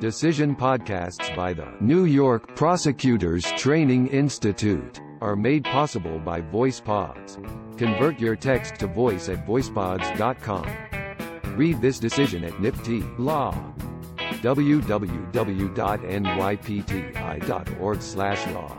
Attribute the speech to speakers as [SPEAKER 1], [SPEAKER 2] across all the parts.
[SPEAKER 1] Decision podcasts by the New York Prosecutors Training Institute are made possible by VoicePods. Convert your text to voice at voicepods.com. Read this decision at NYPTI Law. www.nypti.org/law.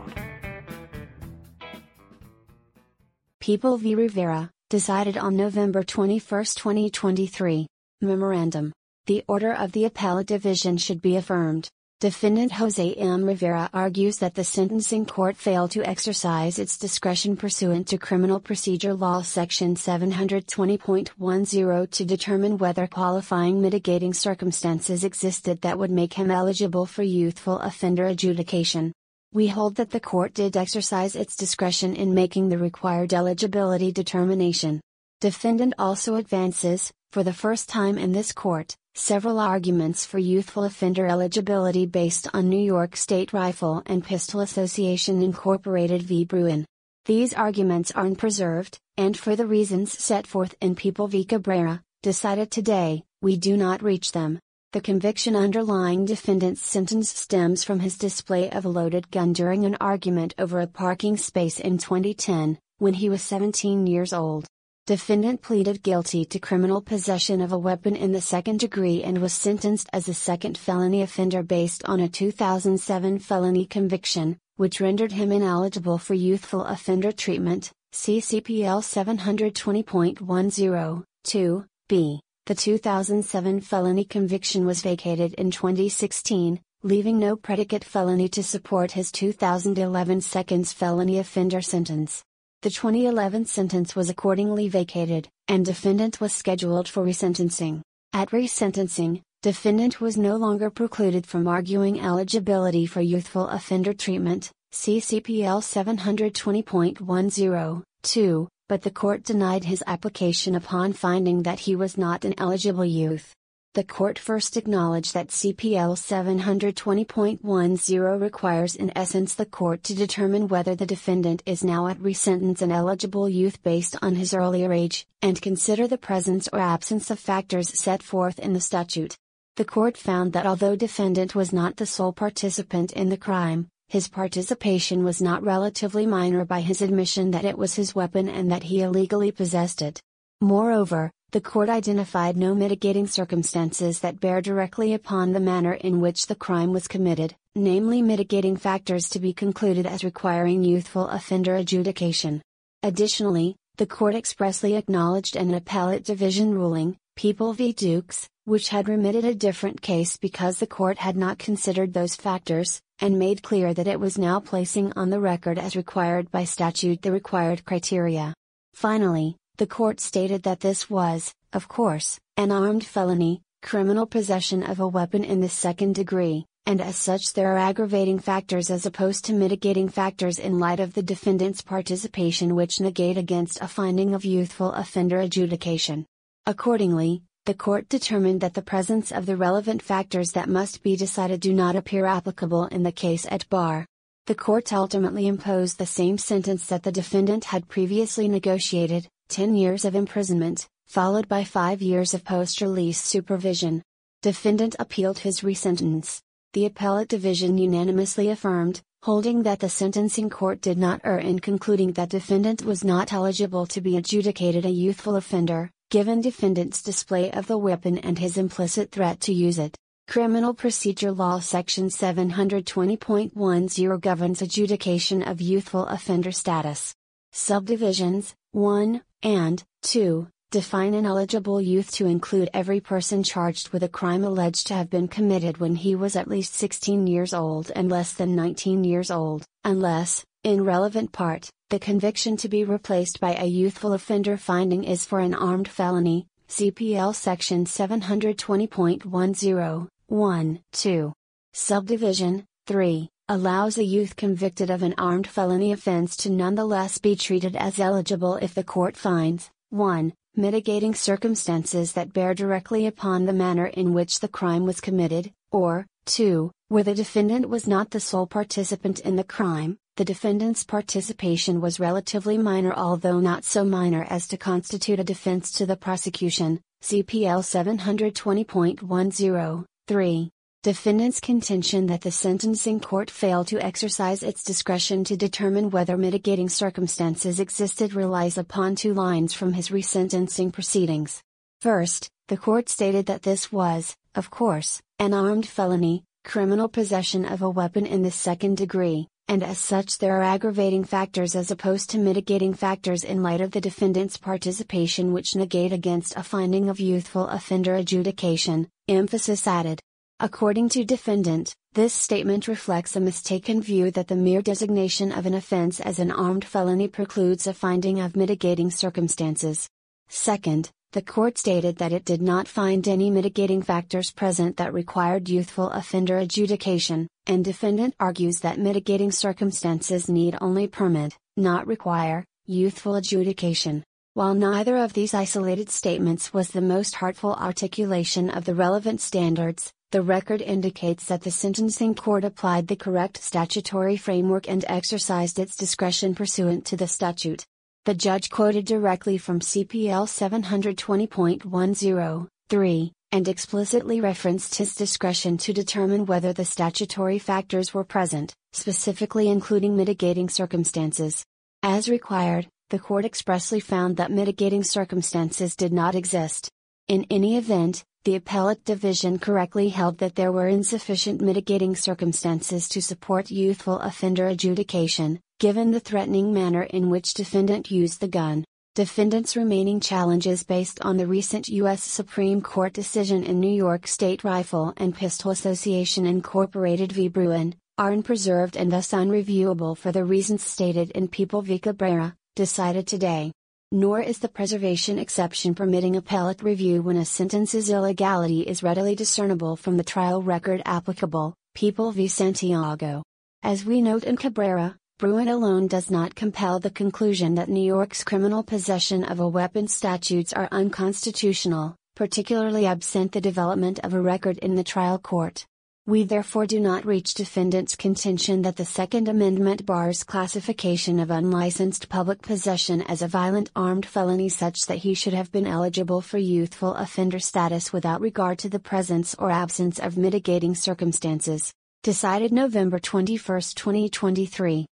[SPEAKER 2] People v. Rivera, decided on November 21, 2023. Memorandum. The order of the appellate division should be affirmed. Defendant Jose M. Rivera argues that the sentencing court failed to exercise its discretion pursuant to Criminal Procedure Law Section 720.10 to determine whether qualifying mitigating circumstances existed that would make him eligible for youthful offender adjudication. We hold that the court did exercise its discretion in making the required eligibility determination. Defendant also advances, for the first time in this court, several arguments for youthful offender eligibility based on New York State Rifle and Pistol Association Incorporated v. Bruen. These arguments are unpreserved, and for the reasons set forth in People v. Cabrera, decided today, we do not reach them. The conviction underlying defendant's sentence stems from his display of a loaded gun during an argument over a parking space in 2010, when he was 17 years old. Defendant pleaded guilty to criminal possession of a weapon in the second degree and was sentenced as a second felony offender based on a 2007 felony conviction, which rendered him ineligible for youthful offender treatment, CCPL 720.10, 2, b. The 2007 felony conviction was vacated in 2016, leaving no predicate felony to support his 2011 seconds felony offender sentence. The 2011 sentence was accordingly vacated, and defendant was scheduled for resentencing. At resentencing, defendant was no longer precluded from arguing eligibility for youthful offender treatment, CCPL 720.102, but the court denied his application upon finding that he was not an eligible youth. The court first acknowledged that CPL 720.10 requires in essence the court to determine whether the defendant is now at resentence an eligible youth based on his earlier age, and consider the presence or absence of factors set forth in the statute. The court found that although defendant was not the sole participant in the crime, his participation was not relatively minor by his admission that it was his weapon and that he illegally possessed it. Moreover, the court identified no mitigating circumstances that bear directly upon the manner in which the crime was committed, namely mitigating factors to be concluded as requiring youthful offender adjudication. Additionally, the court expressly acknowledged an appellate division ruling, People v. Dukes, which had remitted a different case because the court had not considered those factors, and made clear that it was now placing on the record as required by statute the required criteria. Finally, the court stated that this was, of course, an armed felony, criminal possession of a weapon in the second degree, and as such there are aggravating factors as opposed to mitigating factors in light of the defendant's participation which negate against a finding of youthful offender adjudication. Accordingly, the court determined that the presence of the relevant factors that must be decided do not appear applicable in the case at bar. The court ultimately imposed the same sentence that the defendant had previously negotiated 10 years of imprisonment, followed by 5 years of post release supervision. Defendant appealed his resentence. The appellate division unanimously affirmed, holding that the sentencing court did not err in concluding that defendant was not eligible to be adjudicated a youthful offender, given defendant's display of the weapon and his implicit threat to use it. Criminal Procedure Law Section 720.10 governs adjudication of youthful offender status. Subdivisions 1 and 2 define an eligible youth to include every person charged with a crime alleged to have been committed when he was at least 16 years old and less than 19 years old, unless, in relevant part, the conviction to be replaced by a youthful offender finding is for an armed felony, CPL Section 720.10, 1, 2. Subdivision 3 allows a youth convicted of an armed felony offense to nonetheless be treated as eligible if the court finds 1. Mitigating circumstances that bear directly upon the manner in which the crime was committed, or 2. Where the defendant was not the sole participant in the crime, the defendant's participation was relatively minor although not so minor as to constitute a defense to the prosecution, CPL 720.10, 3. Defendant's contention that the sentencing court failed to exercise its discretion to determine whether mitigating circumstances existed relies upon two lines from his resentencing proceedings. First, the court stated that this was, of course, an armed felony, criminal possession of a weapon in the second degree, and as such there are aggravating factors as opposed to mitigating factors in light of the defendant's participation which negate against a finding of youthful offender adjudication, emphasis added. According to defendant, this statement reflects a mistaken view that the mere designation of an offense as an armed felony precludes a finding of mitigating circumstances. Second, the court stated that it did not find any mitigating factors present that required youthful offender adjudication, and defendant argues that mitigating circumstances need only permit, not require, youthful adjudication. While neither of these isolated statements was the most heartful articulation of the relevant standards, the record indicates that the sentencing court applied the correct statutory framework and exercised its discretion pursuant to the statute. The judge quoted directly from CPL 720.103, and explicitly referenced his discretion to determine whether the statutory factors were present, specifically including mitigating circumstances. As required, the court expressly found that mitigating circumstances did not exist. In any event, the appellate division correctly held that there were insufficient mitigating circumstances to support youthful offender adjudication, given the threatening manner in which defendant used the gun. Defendant's remaining challenges based on the recent U.S. Supreme Court decision in New York State Rifle and Pistol Association Incorporated v. Bruen, are unpreserved and thus unreviewable for the reasons stated in People v. Cabrera, decided today nor is the preservation exception permitting appellate review when a sentence's illegality is readily discernible from the trial record applicable, People v. Santiago. As we note in Cabrera, Bruen alone does not compel the conclusion that New York's criminal possession of a weapon statutes are unconstitutional, particularly absent the development of a record in the trial court. We therefore do not reach defendant's contention that the Second Amendment bars classification of unlicensed public possession as a violent armed felony such that he should have been eligible for youthful offender status without regard to the presence or absence of mitigating circumstances. Decided November 21, 2023.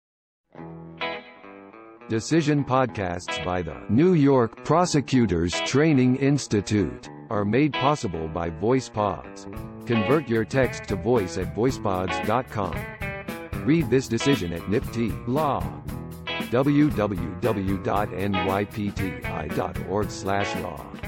[SPEAKER 1] Decision podcasts by the New York Prosecutors Training Institute are made possible by VoicePods. Convert your text to voice at voicepods.com. Read this decision at NYPTI Law. www.nypti.org/law